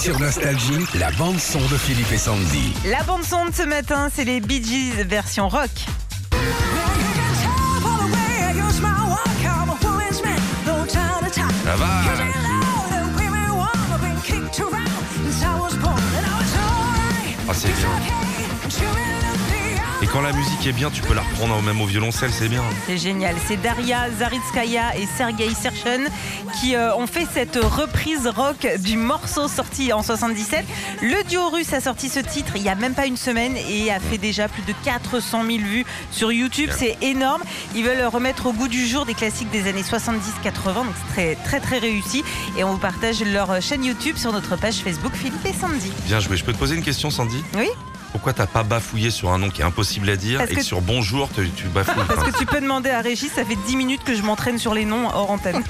Sur Nostalgie, la bande-son de Philippe et Sandy. La bande son de ce matin, c'est les Bee Gees version rock. Ça va Ah, c'est bien. Et quand la musique est bien, tu peux la reprendre même au violoncelle, c'est bien. C'est génial. C'est Daria Zaritskaya et Sergei Serchen qui euh, ont fait cette reprise rock du morceau sorti en 77. Le duo russe a sorti ce titre il y a même pas une semaine et a fait déjà plus de 400 000 vues sur YouTube. C'est énorme. Ils veulent remettre au goût du jour des classiques des années 70-80. Donc c'est très très très réussi. Et on vous partage leur chaîne YouTube sur notre page Facebook Philippe et Sandy. Bien joué. Je peux te poser une question, Sandy? Oui Pourquoi t'as pas bafouillé sur un nom qui est impossible à dire Parce et que que- sur bonjour, tu, tu bafouilles Parce enfin, que tu peux demander à Régis, ça fait 10 minutes que je m'entraîne sur les noms hors antenne.